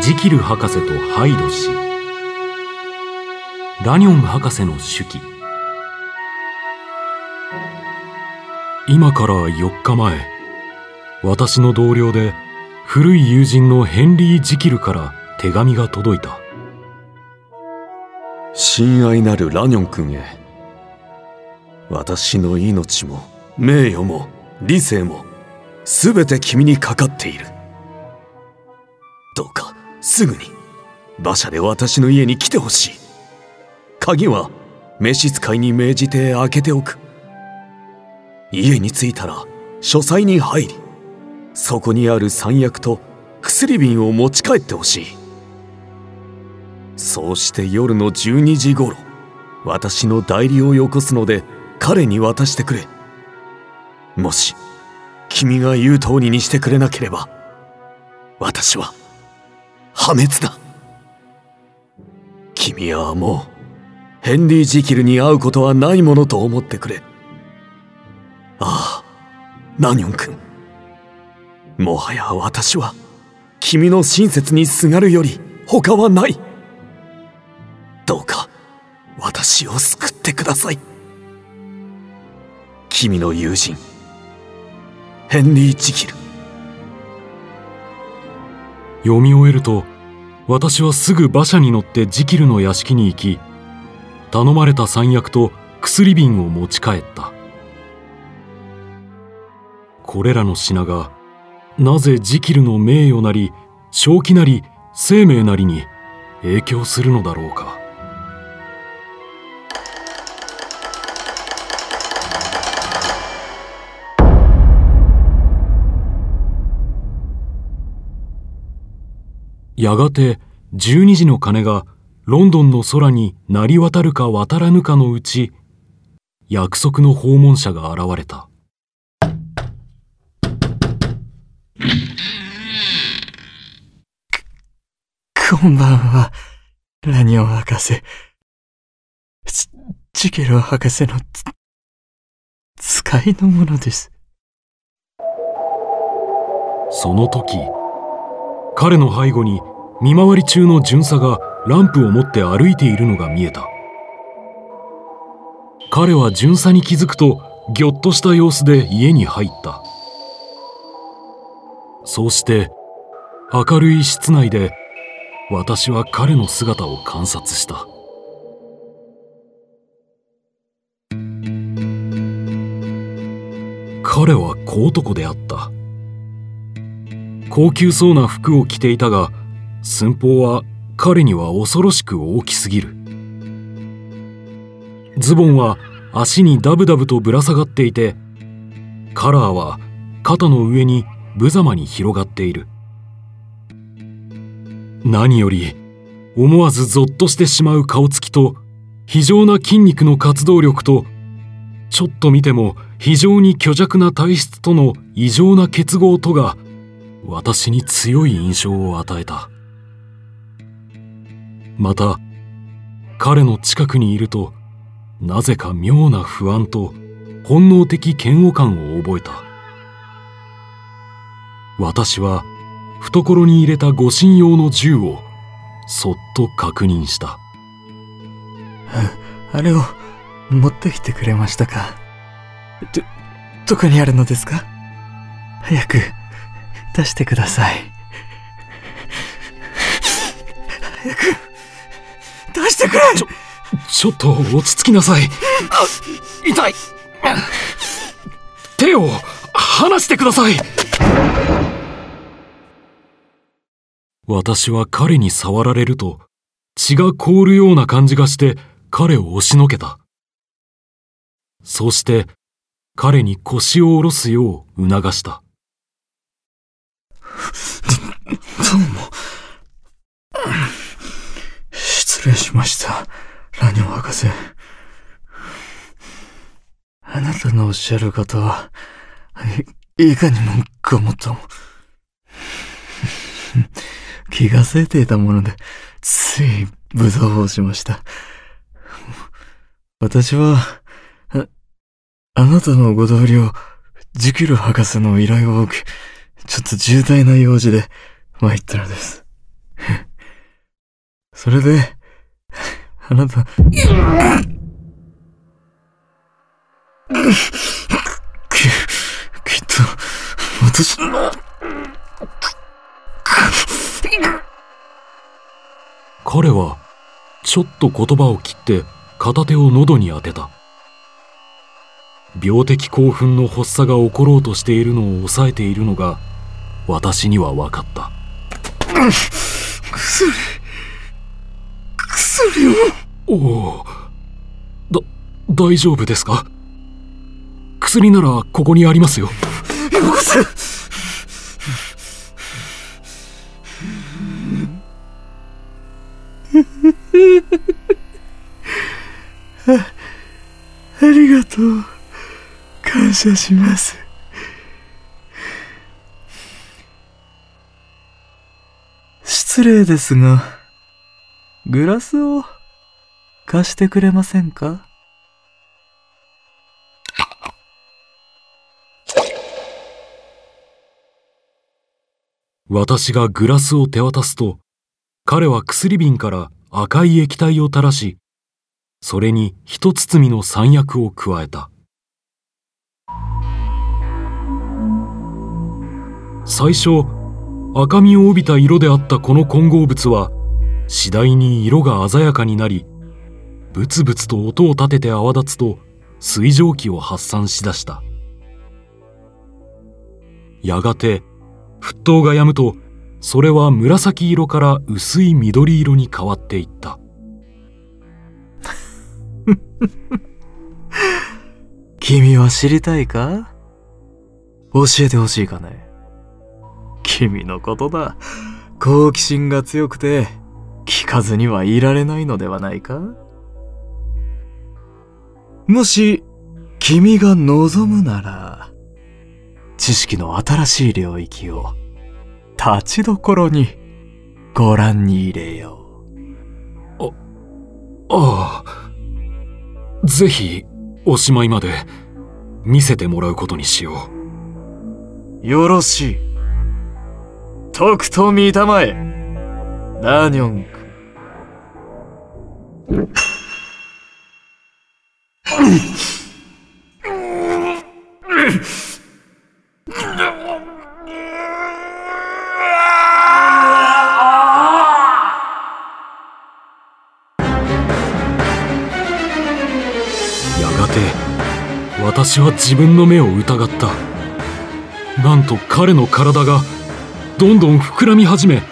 ジキル博士とハイド氏。ラニョン博士の手記。今から4日前私の同僚で古い友人のヘンリー・ジキルから手紙が届いた。親愛なるラニョン君へ。私の命も名誉も理性も全て君にかかっている。どうかすぐに馬車で私の家に来てほしい。鍵は召使いに命じて開けておく。家に着いたら書斎に入りそこにある三薬と薬瓶を持ち帰ってほしい。そうして夜の12時頃私の代理をよこすので彼に渡してくれ。もし君が言う通りにしてくれなければ私は破滅だ。君はもうヘンリー・ジキルに会うことはないものと思ってくれ。ああナニョン君。もはや私は君の親切にすがるより他はない。どうか私を救ってください。君の友人ヘンリー・ジキル。読み終えると私はすぐ馬車に乗ってジキルの屋敷に行き頼まれた三役と薬瓶を持ち帰った。これらの品がなぜジキルの名誉なり正気なり生命なりに影響するのだろうか。やがて12時の鐘がロンドンの空に鳴り渡るか渡らぬかのうち約束の訪問者が現れたこんばんは、ラニオン博士。ジケロ博士の使いのものです。その時、彼の背後に見回り中の巡査がランプを持って歩いているのが見えた。彼は巡査に気づくと、ぎょっとした様子で家に入った。そうして、明るい室内で私は彼の姿を観察した彼は小男であった高級そうな服を着ていたが寸法は彼には恐ろしく大きすぎる。ズボンは足にダブダブとぶら下がっていてカラーは肩の上に無様に広がっている。何より思わずゾッとしてしまう顔つきと非常な筋肉の活動力とちょっと見ても非常に虚弱な体質との異常な結合とが私に強い印象を与えた。また彼の近くにいるとなぜか妙な不安と本能的嫌悪感を覚えた。私は懐に入れた護身用の銃をそっと確認した。あれを持ってきてくれましたか？どどこにあるのですか？早く。出してください。早く出してくれ！ちょちょっと落ち着きなさい。痛い。手を離してください。私は彼に触られると血が凍るような感じがして彼を押しのけた。そして彼に腰を下ろすよう促した。どうも。失礼しました。ラニョ博士。あなたのおっしゃることは、いかにもごもっとも。気がせいていたもので、つい、無造をしました。私は、あ、あなたのご同僚、ジキル博士の依頼を受け、ちょっと重大な用事で参ったのです。それで、あなた、き、きっと、私の、彼はちょっと言葉を切って片手を喉に当てた。病的興奮の発作が起ころうとしているのを抑えているのが私には分かった。薬、を。おおだ大丈夫ですか？薬ならここにありますよよこせありがとう。感謝します。失礼ですが、グラスを貸してくれませんか？私がグラスを手渡すと彼は薬瓶から赤い液体を垂らしそれに一包みの山薬を加えた。最初赤みを帯びた色であったこの混合物は次第に色が鮮やかになりブツブツと音を立てて泡立つと水蒸気を発散しだした。やがて沸騰が止むとそれは紫色から薄い緑色に変わっていった。君は知りたいか？教えてほしいかね？君のことだ。好奇心が強くて、聞かずにはいられないのではないか？もし、君が望むなら、知識の新しい領域を、立ちどころに、ご覧に入れよう。ああぜひおしまいまで見せてもらうことにしようよろしい。とくと見たまえ。ラニョンやがて私は自分の目を疑った。なんと彼の体がどんどん膨らみ始め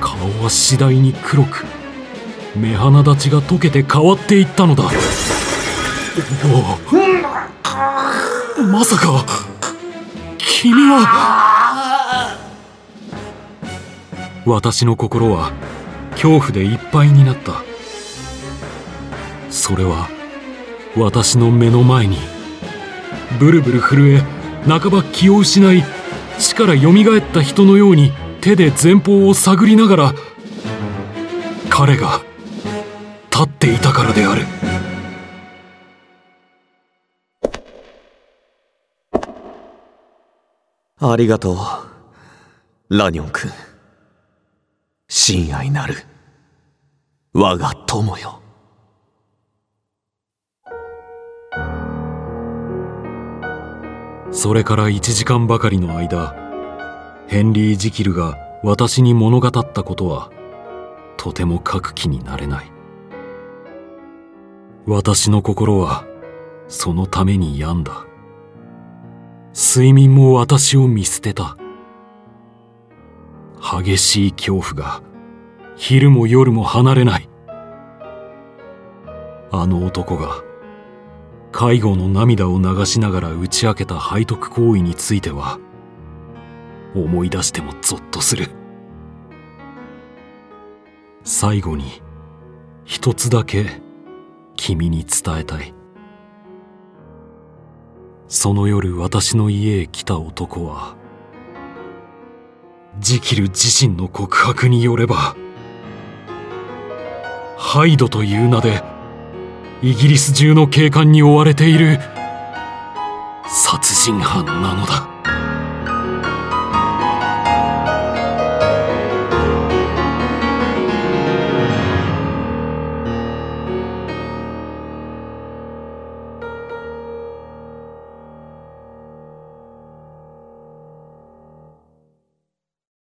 顔は次第に黒く目鼻立ちが溶けて変わっていったのだ。まさか。君は。私の心は恐怖でいっぱいになった。それは私の目の前にブルブル震え半ば気を失い死からよみがえった人のように手で前方を探りながら彼がっていたからであるありがとう、ラニョン君。親愛なる、我が友よ。それから1時間ばかりの間ヘンリー・ジキルが私に物語ったことはとても書く気になれない私の心はそのために病んだ。睡眠も私を見捨てた。激しい恐怖が昼も夜も離れない。あの男が介護の涙を流しながら打ち明けた背徳行為については思い出してもゾッとする。最後に一つだけ君に伝えたい。その夜私の家へ来た男はジキル自身の告白によればハイドという名でイギリス中の警官に追われている殺人犯なのだ。